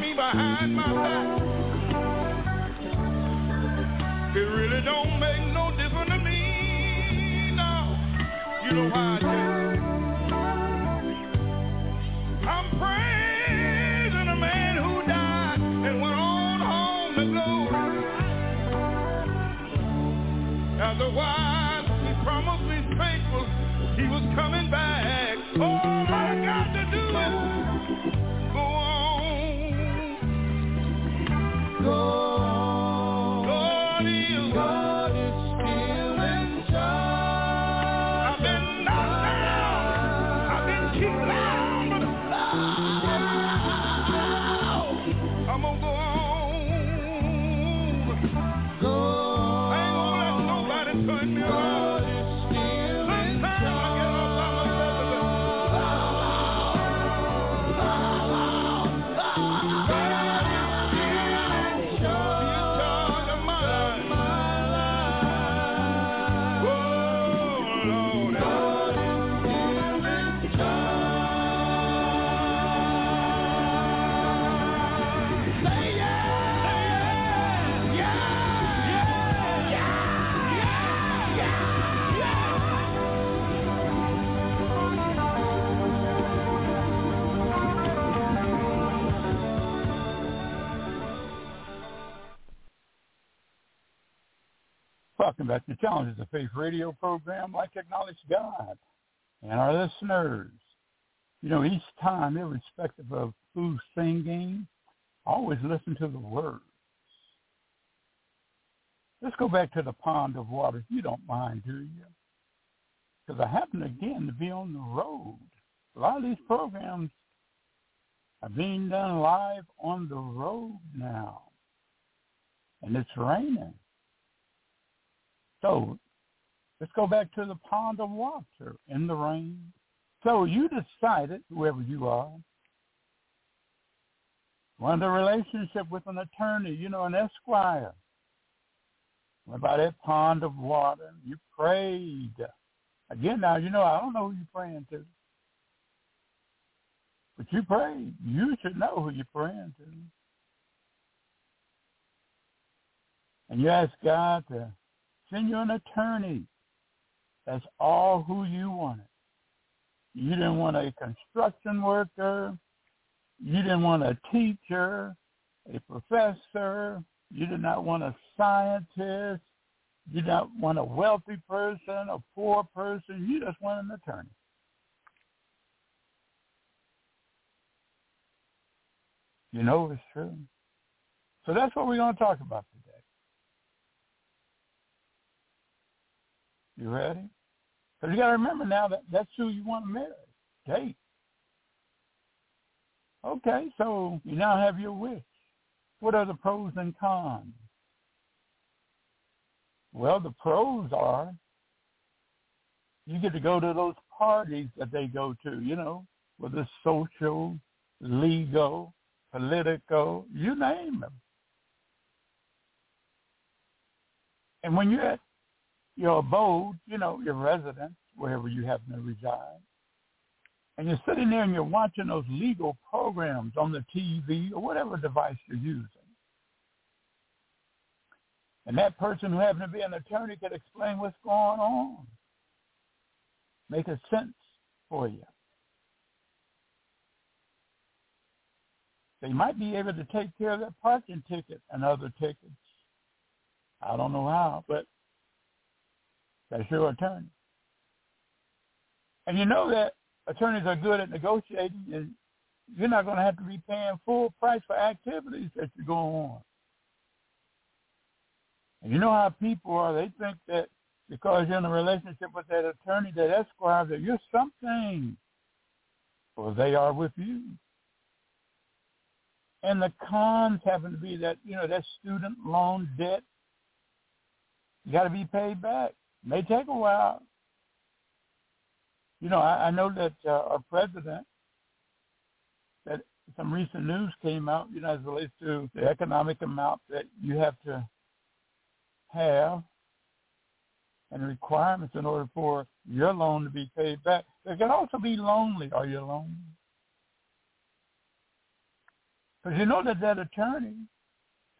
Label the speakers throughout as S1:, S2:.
S1: me behind my back. It really don't make no difference to me. No, you know how I.
S2: Welcome back to the Challenges of Faith radio program. Like acknowledge God and our listeners. You know, each time, irrespective of who's singing, always listen to the words. Let's go back to the pond of water, if you don't mind, do you? Because I happen again to be on the road. A lot of these programs are being done live on the road now. And it's raining. So let's go back to the pond of water in the rain. So you decided, whoever you are, want a relationship with an attorney, you know, an esquire. What about that pond of water? You prayed. Again, now, you know, I don't know who you're praying to. But you prayed. You should know who you're praying to. And you ask God to send you an attorney. That's all who you wanted. You didn't want a construction worker. You didn't want a teacher, a professor, You do not want a scientist. You don't want a wealthy person, a poor person. You just want an attorney. You know it's true. So that's what we're going to talk about today. You ready? Because you got to remember now that that's who you want to marry. Date. Okay, so you now have your wish. What are the pros and cons? Well, the pros are you get to go to those parties that they go to, you know, whether social, legal, political, you name them. And when you're at your abode, you know, your residence, wherever you happen to reside, and you're sitting there and you're watching those legal programs on the TV or whatever device you're using, and that person who happens to be an attorney could explain what's going on, make a sense for you. They might be able to take care of that parking ticket and other tickets. I don't know how, but that's your attorney. And you know that attorneys are good at negotiating and you're not going to have to be paying full price for activities that you're going on. And you know how people are. They think that because you're in a relationship with that attorney, that esquire, that you're something. Well, they are with you. And the cons happen to be that, you know, that student loan debt, you got to be paid back. May take a while. You know, I, I know that uh, our president, that some recent news came out, you know, as relates to the economic amount that you have to have and requirements in order for your loan to be paid back. There can also be lonely. Are you lonely? Because you know that that attorney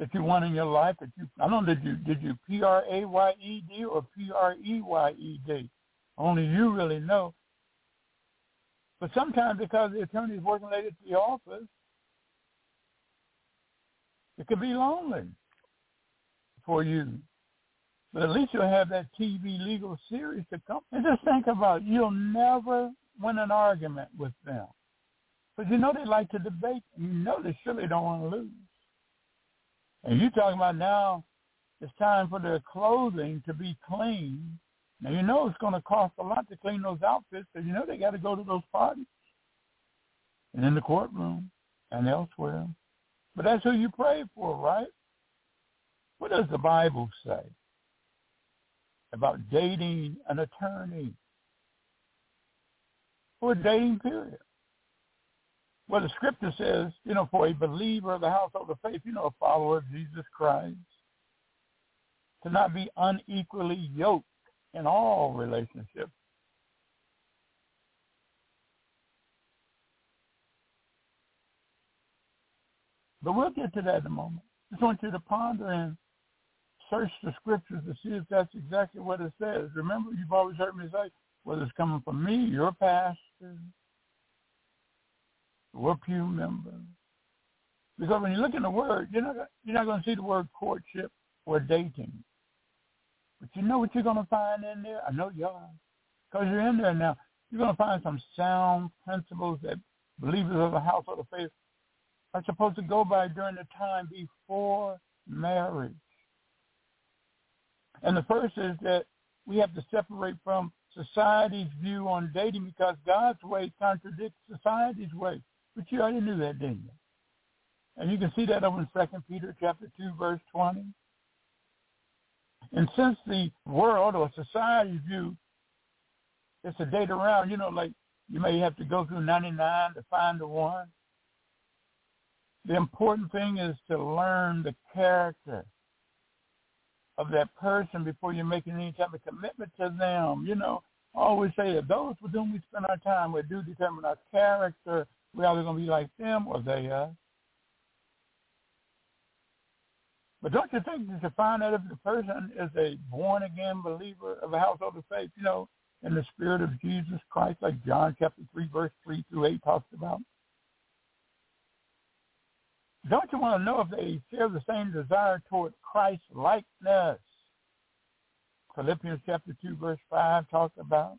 S2: that you want in your life that you I don't know did you did you P R A Y E D or P R E Y E D? Only you really know. But sometimes because the attorney is working late at the office, it could be lonely for you. But at least you'll have that TV legal series to come. And just think about it. You'll never win an argument with them. But you know they like to debate. You know they surely don't want to lose. And you're talking about now it's time for their clothing to be clean. Now you know it's going to cost a lot to clean those outfits because you know they got to go to those parties and in the courtroom and elsewhere. But that's who you pray for, right? What does the Bible say about dating an attorney for a dating period? Well, the scripture says, you know, for a believer of the household of faith, you know, a follower of Jesus Christ, to not be unequally yoked in all relationships. But we'll get to that in a moment. Just want you to ponder and search the scriptures to see if that's exactly what it says. Remember, you've always heard me say, whether it's coming from me, your pastor, or pew members. Because when you look in the word, you're not you're not going to see the word courtship or dating. But you know what you're going to find in there? I know you are. Because you're in there now. You're going to find some sound principles that believers of the household of faith are supposed to go by during the time before marriage. And the first is that we have to separate from society's view on dating because God's way contradicts society's way. But you already knew that, didn't you? And you can see that over in Second Peter chapter two, verse twenty. And since the world or society's view it's a date around, you know, like you may have to go through 99 to find the one. The important thing is to learn the character of that person before you're making any type of commitment to them. You know, I always say that those with whom we spend our time with do determine our character we're either going to be like them or they are. But don't you think you should find out if the person is a born-again believer of a household of faith, you know, in the spirit of Jesus Christ, like John chapter 3, verse 3 through 8 talks about? Don't you want to know if they share the same desire toward Christ likeness? Philippians chapter 2 verse 5 talks about.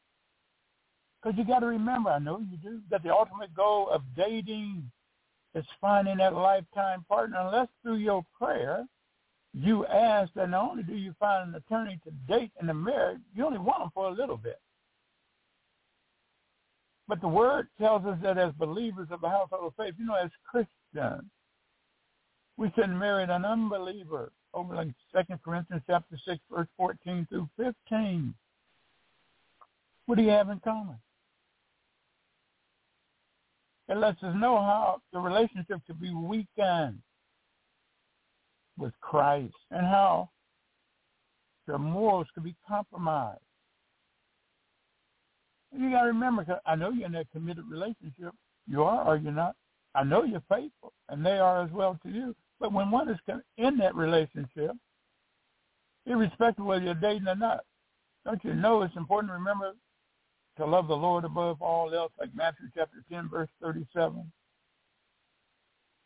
S2: Because you got to remember, I know you do, that the ultimate goal of dating is finding that lifetime partner unless through your prayer you ask that not only do you find an attorney to date in the marriage, you only want them for a little bit. But the word tells us that as believers of the household of faith, you know, as Christians, we shouldn't marry an unbeliever. Over like Second Corinthians chapter six, verse fourteen through fifteen. What do you have in common? It lets us know how the relationship could be weakened with Christ and how the morals could be compromised. You got to remember, cause I know you're in a committed relationship. You are or you're not. I know you're faithful, and they are as well to you. But when one is in that relationship, irrespective of whether you're dating or not, don't you know it's important to remember to love the Lord above all else, like Matthew chapter 10, verse 37.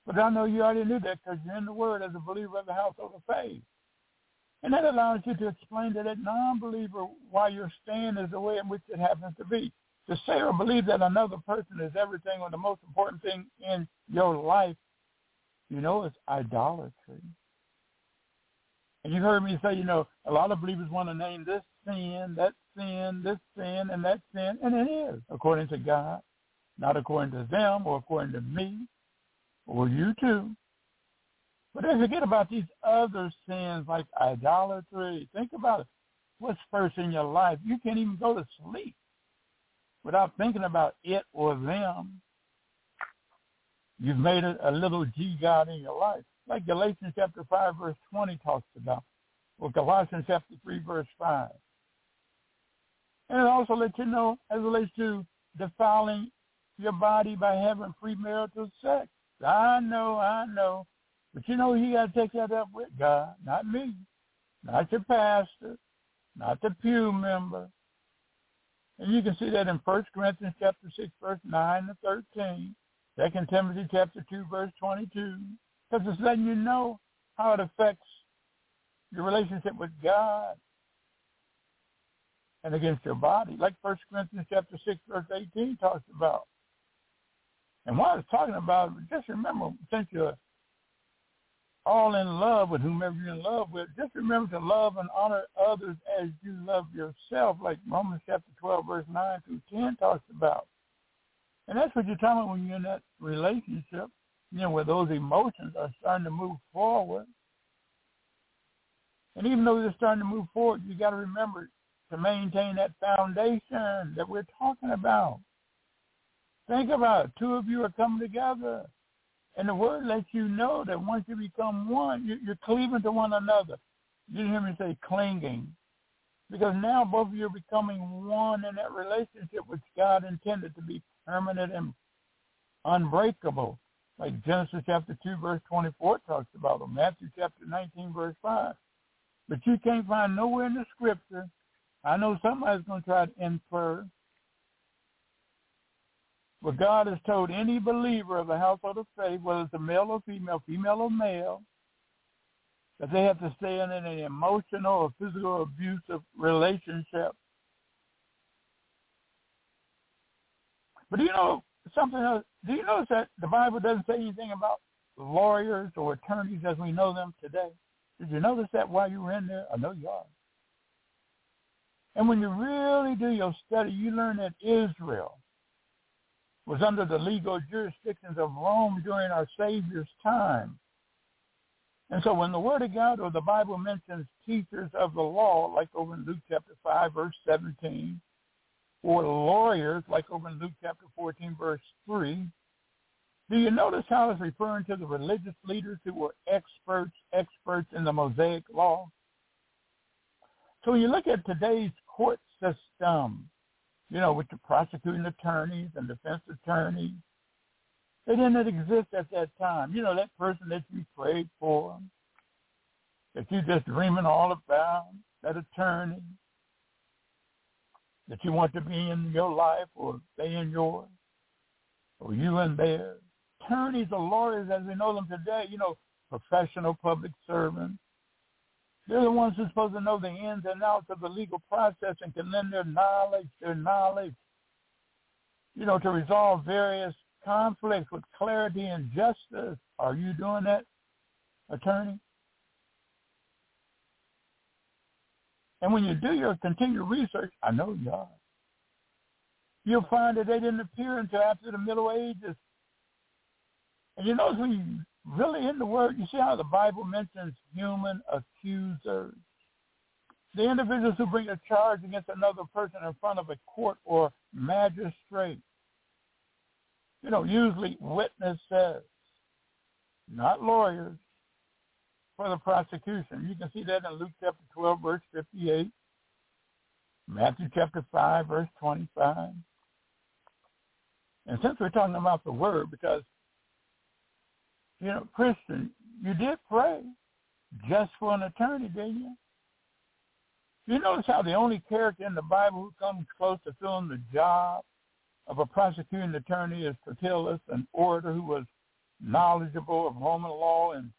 S2: But I know you already knew that because you're in the Word as a believer of the household of faith. And that allows you to explain to that non-believer why your stand is the way in which it happens to be. To say or believe that another person is everything or the most important thing in your life, you know, is idolatry. And you heard me say, you know, a lot of believers want to name this sin, that sin, this sin, and that sin, and it is according to God, not according to them or according to me or you too. But they forget about these other sins like idolatry. Think about it. What's first in your life? You can't even go to sleep without thinking about it or them. You've made a, a little G God in your life. Like Galatians chapter 5 verse 20 talks about. Or Colossians chapter 3 verse 5. And also lets you know as it relates to defiling your body by having premarital sex. I know, I know. But you know you got to take that up with God, not me, not your pastor, not the pew member. And you can see that in First Corinthians chapter 6, verse 9 to 13, 2 Timothy chapter 2, verse 22, because it's letting you know how it affects your relationship with God and against your body, like 1 Corinthians chapter 6, verse 18 talks about. And what I was talking about, just remember, since you're all in love with whomever you're in love with, just remember to love and honor others as you love yourself, like Romans chapter 12, verse 9 through 10 talks about. And that's what you're talking about when you're in that relationship, you know, where those emotions are starting to move forward. And even though they're starting to move forward, you got to remember to maintain that foundation that we're talking about. Think about it. Two of you are coming together. And the word lets you know that once you become one, you're cleaving to one another. You hear me say clinging. Because now both of you are becoming one in that relationship which God intended to be permanent and unbreakable. Like Genesis chapter 2 verse 24 talks about, or Matthew chapter 19 verse 5. But you can't find nowhere in the scripture. I know somebody's going to try to infer but God has told any believer of the household of faith, whether it's a male or female, female or male, that they have to stay in an emotional or physical abusive relationship. But do you know something else? Do you notice that the Bible doesn't say anything about lawyers or attorneys as we know them today? Did you notice that while you were in there? I know you are. And when you really do your study, you learn that Israel was under the legal jurisdictions of Rome during our Savior's time. And so when the Word of God or the Bible mentions teachers of the law, like over in Luke chapter 5, verse 17, or lawyers, like over in Luke chapter 14, verse 3, do you notice how it's referring to the religious leaders who were experts, experts in the Mosaic law? So when you look at today's court system, you know, with the prosecuting attorneys and defense attorneys. They didn't exist at that time. You know, that person that you prayed for, that you just dreaming all about, that attorney that you want to be in your life or they in yours, or you in theirs, attorneys or lawyers as we know them today, you know, professional public servants. They're the ones who are supposed to know the ins and outs of the legal process and can lend their knowledge, their knowledge, you know, to resolve various conflicts with clarity and justice. Are you doing that, attorney? And when you do your continued research, I know you are, you'll find that they didn't appear until after the Middle Ages. And you notice when you really in the Word, you see how the Bible mentions human accusers. The individuals who bring a charge against another person in front of a court or magistrate. You know, usually witnesses, not lawyers for the prosecution. You can see that in Luke chapter 12, verse 58, Matthew chapter 5, verse 25. And since we're talking about the word, because, you know, Christian, you did pray just for an attorney, didn't you? You notice how the only character in the Bible who comes close to filling the job of a prosecuting attorney is Tertullus, an orator who was knowledgeable of Roman law and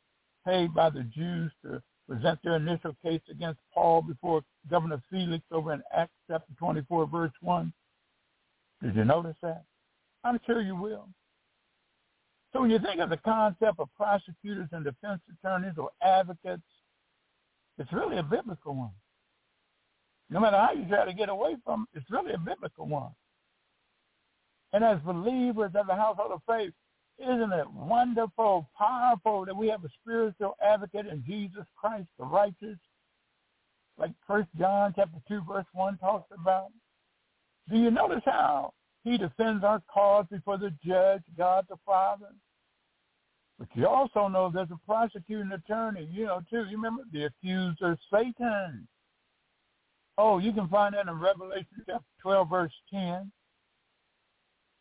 S2: paid by the Jews to present their initial case against Paul before Governor Felix over in Acts chapter 24, verse 1. Did you notice that? I'm sure you will. So when you think of the concept of prosecutors and defense attorneys or advocates, it's really a biblical one. No matter how you try to get away from it, it's really a biblical one. And as believers of the household of faith, isn't it wonderful, powerful that we have a spiritual advocate in Jesus Christ, the righteous, like First John chapter two verse one talks about? Do you notice how he defends our cause before the judge, God the Father? But you also know there's a prosecuting attorney, you know, too. You remember the accuser, Satan. Oh, you can find that in Revelation chapter 12, verse 10.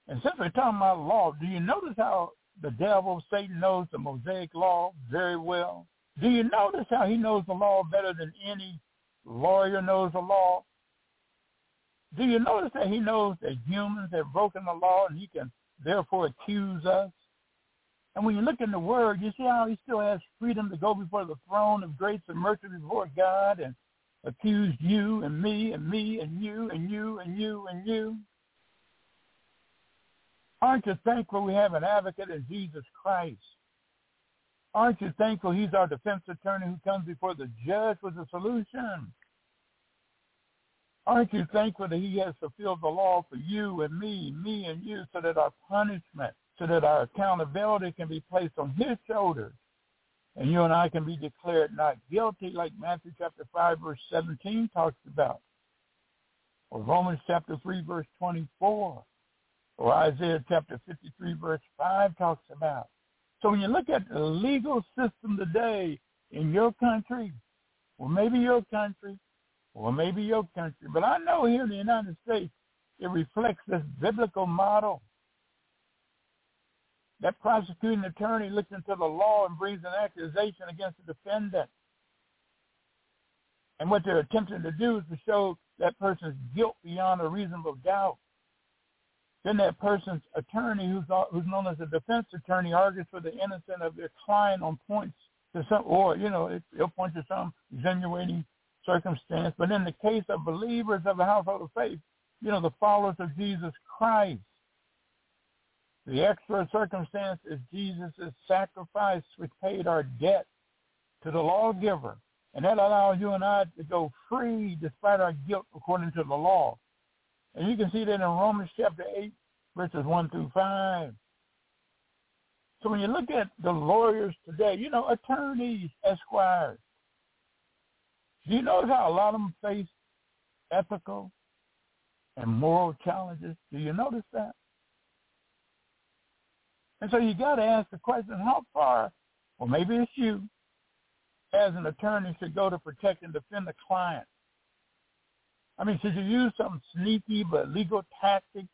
S2: And since we're talking about law, do you notice how the devil, Satan, knows the Mosaic law very well? Do you notice how he knows the law better than any lawyer knows the law? Do you notice that he knows that humans have broken the law and he can therefore accuse us? And when you look in the Word, you see how he still has freedom to go before the throne of grace and mercy before God and accuse you and me and me and you and you and you and you. Aren't you thankful we have an advocate in Jesus Christ? Aren't you thankful he's our defense attorney who comes before the judge with a solution? Aren't you thankful that he has fulfilled the law for you and me, me and you, so that our punishment, so that our accountability can be placed on his shoulders, and you and I can be declared not guilty, like Matthew chapter 5, verse 17 talks about, or Romans chapter 3, verse 24 or Isaiah chapter 53 verse 5 talks about. So when you look at the legal system today in your country, or maybe your country, or maybe your country, but I know here in the United States, it reflects this biblical model. That prosecuting attorney looks into the law and brings an accusation against the defendant. And what they're attempting to do is to show that person's guilt beyond a reasonable doubt. Then that person's attorney, who's who's known as a defense attorney, argues for the innocence of their client on points to some, or you know, it, will point to some extenuating circumstance. But in the case of believers of the household of faith, you know, the followers of Jesus Christ, the extra circumstance is Jesus' sacrifice, which paid our debt to the lawgiver. And that allows you and I to go free despite our guilt according to the law. And you can see that in Romans chapter 8, verses 1 through 5. So when you look at the lawyers today, you know, attorneys, esquires, do you notice how a lot of them face ethical and moral challenges? Do you notice that? And so you got to ask the question, how far, or maybe it's you, as an attorney should go to protect and defend the client I mean, should you use some sneaky but legal tactics?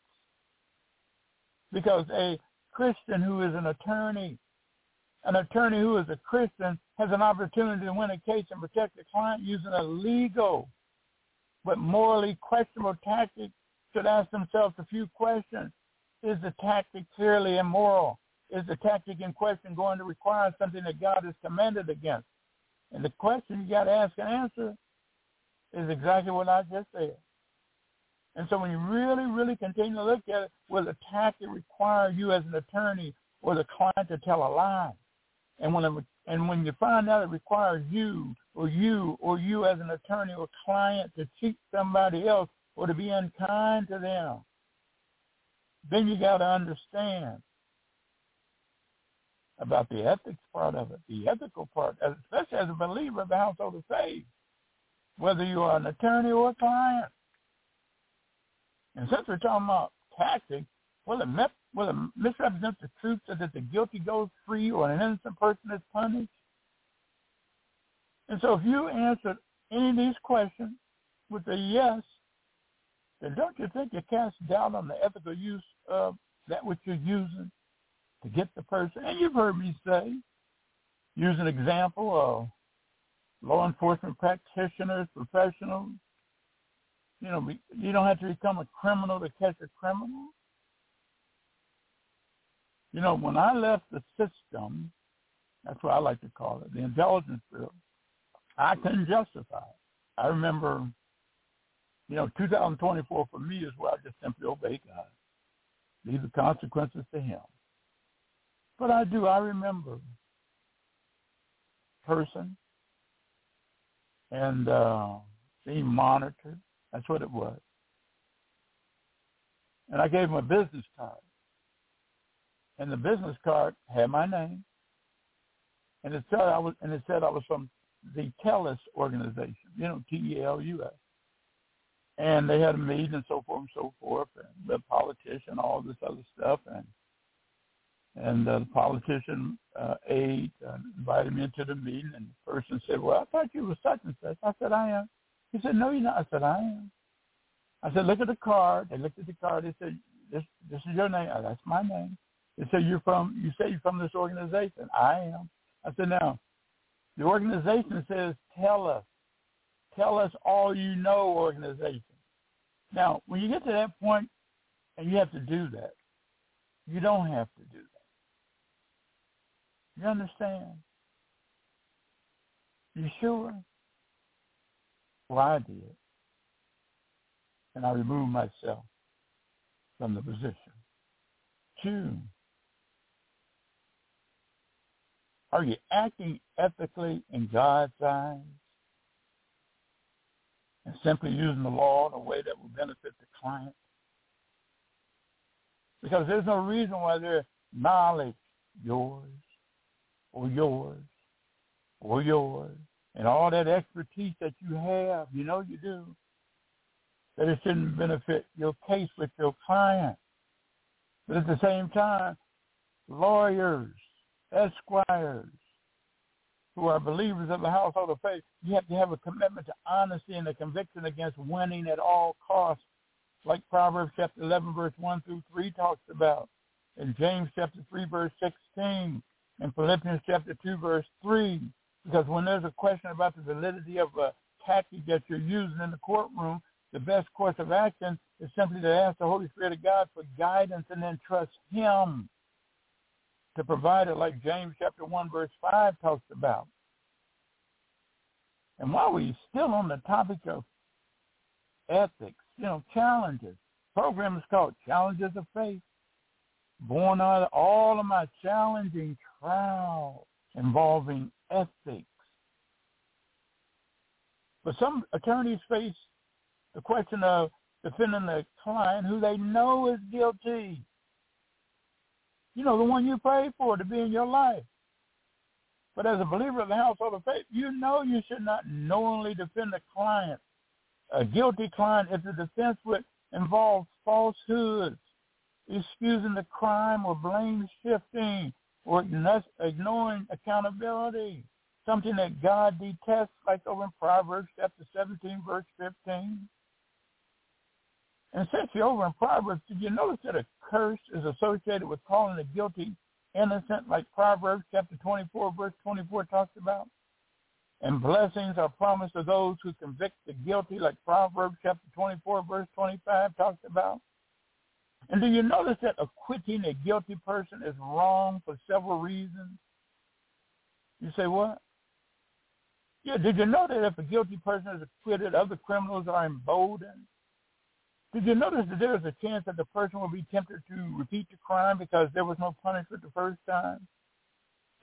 S2: Because a Christian who is an attorney, an attorney who is a Christian has an opportunity to win a case and protect the client using a legal but morally questionable tactic should ask themselves a few questions. Is the tactic clearly immoral? Is the tactic in question going to require something that God has commanded against? And the question you got to ask and answer is exactly what I just said. And so when you really, really continue to look at it, will the tactic require you as an attorney or the client to tell a lie? And when it, and when you find out it requires you or you or you as an attorney or client to cheat somebody else or to be unkind to them, then you got to understand about the ethics part of it, the ethical part, especially as a believer of the household of faith, whether you are an attorney or a client. And since we're talking about tactics, will it, will it misrepresent the truth so that the guilty goes free or an innocent person is punished? And so if you answer any of these questions with a yes, then don't you think you cast doubt on the ethical use of that which you're using to get the person? And you've heard me say, use an example of law enforcement practitioners, professionals. You know, you don't have to become a criminal to catch a criminal. You know, when I left the system, that's what I like to call it, the intelligence field, I couldn't justify it. I remember you know, 2024 for me is where I just simply obey God. Leave the consequences to him. But I do, I remember person and uh, being monitored. That's what it was. And I gave him a business card. And the business card had my name. And it said I was and it said I was from the TELUS organization, you know, T E L U S and they had a meeting and so forth and so forth, and the politician, all this other stuff, and and uh, the politician uh, ate and invited me into the meeting, and the person said, "Well, I thought you were such and such." I said, "I am." He said, "No, you're not." I said, "I am." I said, "Look at the card." They looked at the card. They said, "This this is your name." That's my name. They said, "You're from." You say you're from this organization. I am. I said, "Now, the organization says tell us tell us all you know organization. Now, when you get to that point and you have to do that, you don't have to do that. You understand? You sure? Well, I did. And I removed myself from the position. Two, are you acting ethically in God's eyes? and simply using the law in a way that will benefit the client. Because there's no reason why their knowledge, yours, or yours, or yours, and all that expertise that you have, you know you do, that it shouldn't benefit your case with your client. But at the same time, lawyers, esquires, who are believers of the household of faith, you have to have a commitment to honesty and a conviction against winning at all costs, like Proverbs chapter 11, verse 1 through 3 talks about, and James chapter 3, verse 16, and Philippians chapter 2, verse 3. Because when there's a question about the validity of a tactic that you're using in the courtroom, the best course of action is simply to ask the Holy Spirit of God for guidance and then trust him to provide it like James chapter 1 verse 5 talks about. And while we're still on the topic of ethics, you know, challenges, program is called Challenges of Faith. Born out of all of my challenging trials involving ethics. But some attorneys face the question of defending the client who they know is guilty you know, the one you prayed for to be in your life. But as a believer of the household of faith, you know you should not knowingly defend a client, a guilty client, if the defense would involve falsehoods, excusing the crime or blame shifting or ignoring accountability, something that God detests, like over in Proverbs chapter 17, verse 15. And since you're over in Proverbs, did you notice that a curse is associated with calling the guilty innocent, like Proverbs chapter 24, verse 24 talks about? And blessings are promised to those who convict the guilty, like Proverbs chapter 24, verse 25 talks about. And do you notice that acquitting a guilty person is wrong for several reasons? You say what? Yeah, did you know that if a guilty person is acquitted, other criminals are emboldened? Did you notice that there is a chance that the person will be tempted to repeat the crime because there was no punishment the first time?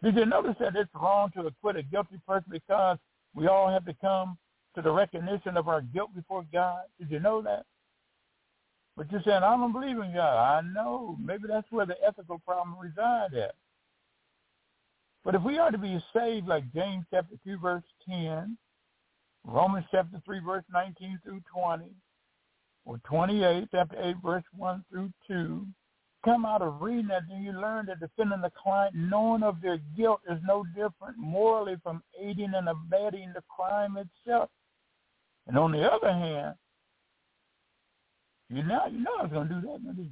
S2: Did you notice that it's wrong to acquit a guilty person because we all have to come to the recognition of our guilt before God? Did you know that? But you're saying, I don't believe in God. I know. Maybe that's where the ethical problem resides at. But if we are to be saved like James chapter 2 verse 10, Romans chapter 3 verse 19 through 20, or 28 chapter 8 verse 1 through 2, come out of reading that, then you learn that defending the client, knowing of their guilt, is no different morally from aiding and abetting the crime itself. And on the other hand, you know you know I was going to do that, didn't you?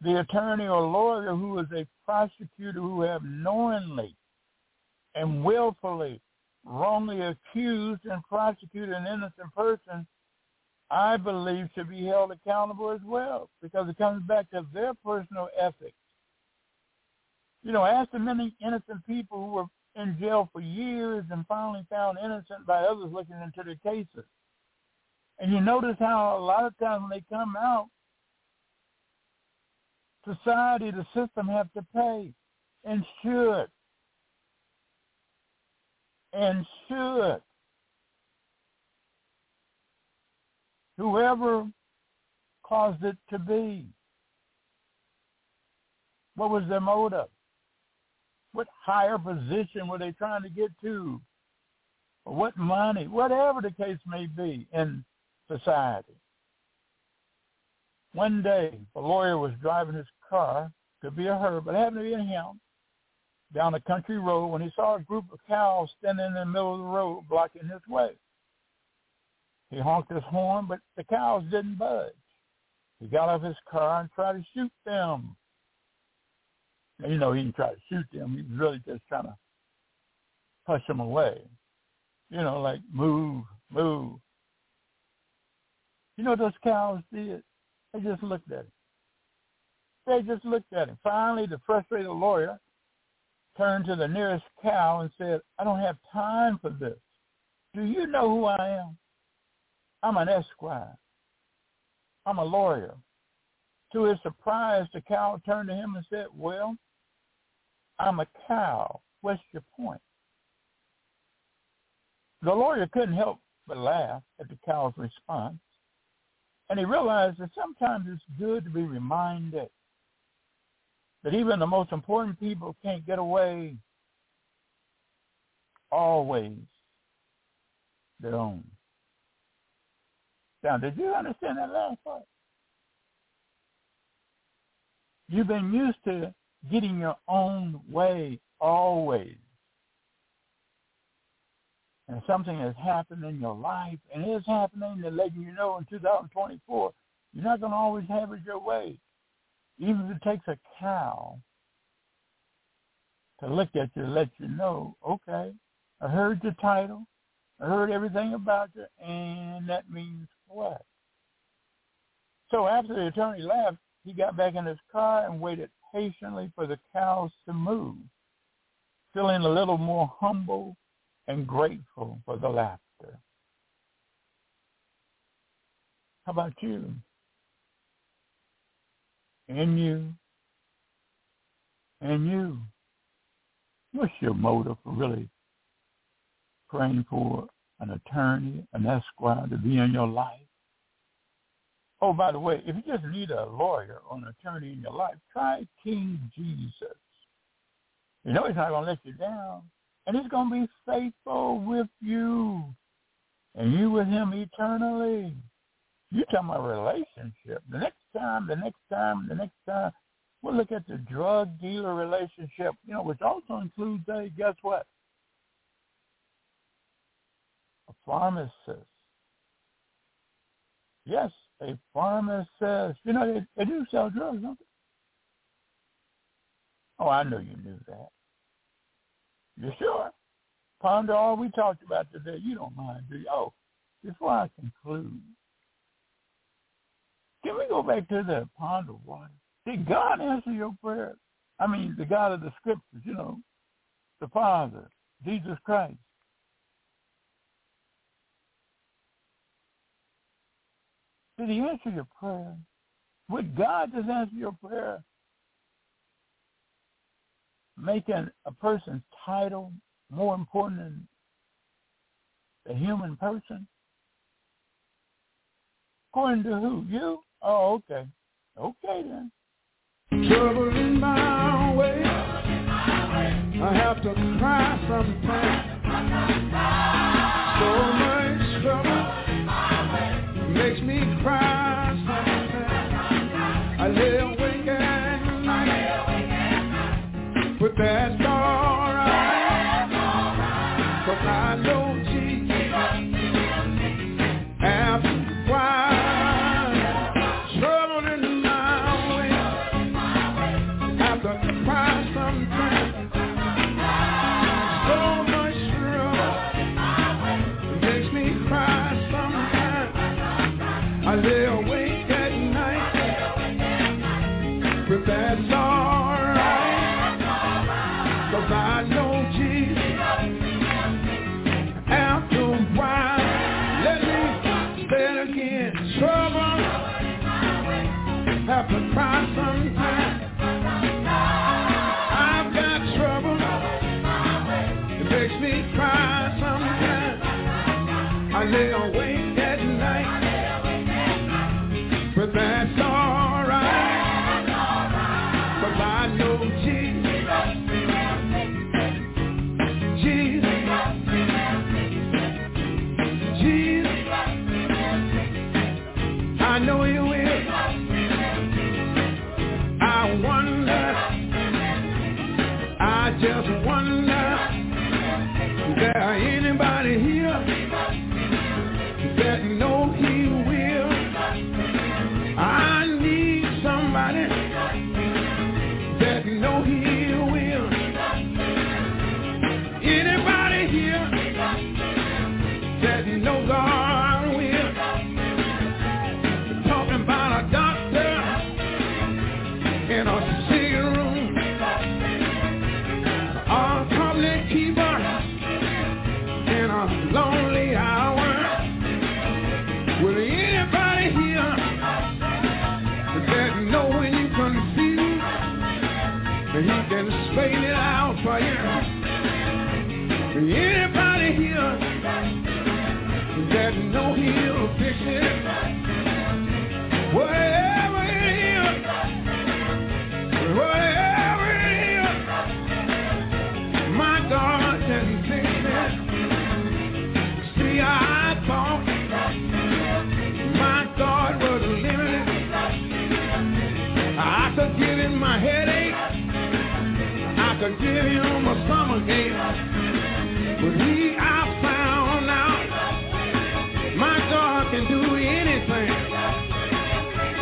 S2: The attorney or lawyer who is a prosecutor who have knowingly and willfully wrongly accused and prosecuted an innocent person I believe should be held accountable as well because it comes back to their personal ethics. You know, ask the many innocent people who were in jail for years and finally found innocent by others looking into their cases. And you notice how a lot of times when they come out, society, the system have to pay and should. And should. whoever caused it to be. What was their motive? What higher position were they trying to get to? Or what money? Whatever the case may be in society. One day, a lawyer was driving his car, could be a her, but it happened to be a him, down a country road when he saw a group of cows standing in the middle of the road blocking his way. He honked his horn, but the cows didn't budge. He got off his car and tried to shoot them. And, you know, he didn't try to shoot them. He was really just trying to push them away. You know, like move, move. You know what those cows did? They just looked at him. They just looked at him. Finally, the frustrated lawyer turned to the nearest cow and said, I don't have time for this. Do you know who I am? I'm an esquire. I'm a lawyer. To his surprise, the cow turned to him and said, well, I'm a cow. What's your point? The lawyer couldn't help but laugh at the cow's response. And he realized that sometimes it's good to be reminded that even the most important people can't get away always their own. Now, did you understand that last part? You've been used to getting your own way always. And something has happened in your life, and it's happening to letting you know in 2024, you're not going to always have it your way. Even if it takes a cow to look at you and let you know, okay, I heard your title. I heard everything about you, and that means what? So after the attorney left, he got back in his car and waited patiently for the cows to move, feeling a little more humble and grateful for the laughter. How about you? And you? And you? What's your motive for really praying for an attorney, an esquire to be in your life. Oh, by the way, if you just need a lawyer or an attorney in your life, try King Jesus. You know he's not going to let you down. And he's going to be faithful with you. And you with him eternally. You talking about relationship. The next time, the next time, the next time, we'll look at the drug dealer relationship, you know, which also includes, a guess what? a pharmacist. Yes, a pharmacist. You know, they, they do sell drugs, don't they? Oh, I know you knew that. You sure? Ponder all we talked about today. You don't mind, do you? Oh, before I conclude, can we go back to that ponder one? Did God answer your prayer? I mean, the God of the scriptures, you know, the Father, Jesus Christ. Did he answer your prayer? Would God just answer your prayer making a person's title more important than the human person? According to who? You? Oh, okay. Okay then.
S3: Trouble in my way. I have to cry sometimes. That's alright. Right. Cause I know After while, trouble in my way. After sometimes. I lay awake at night with that song.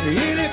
S3: It is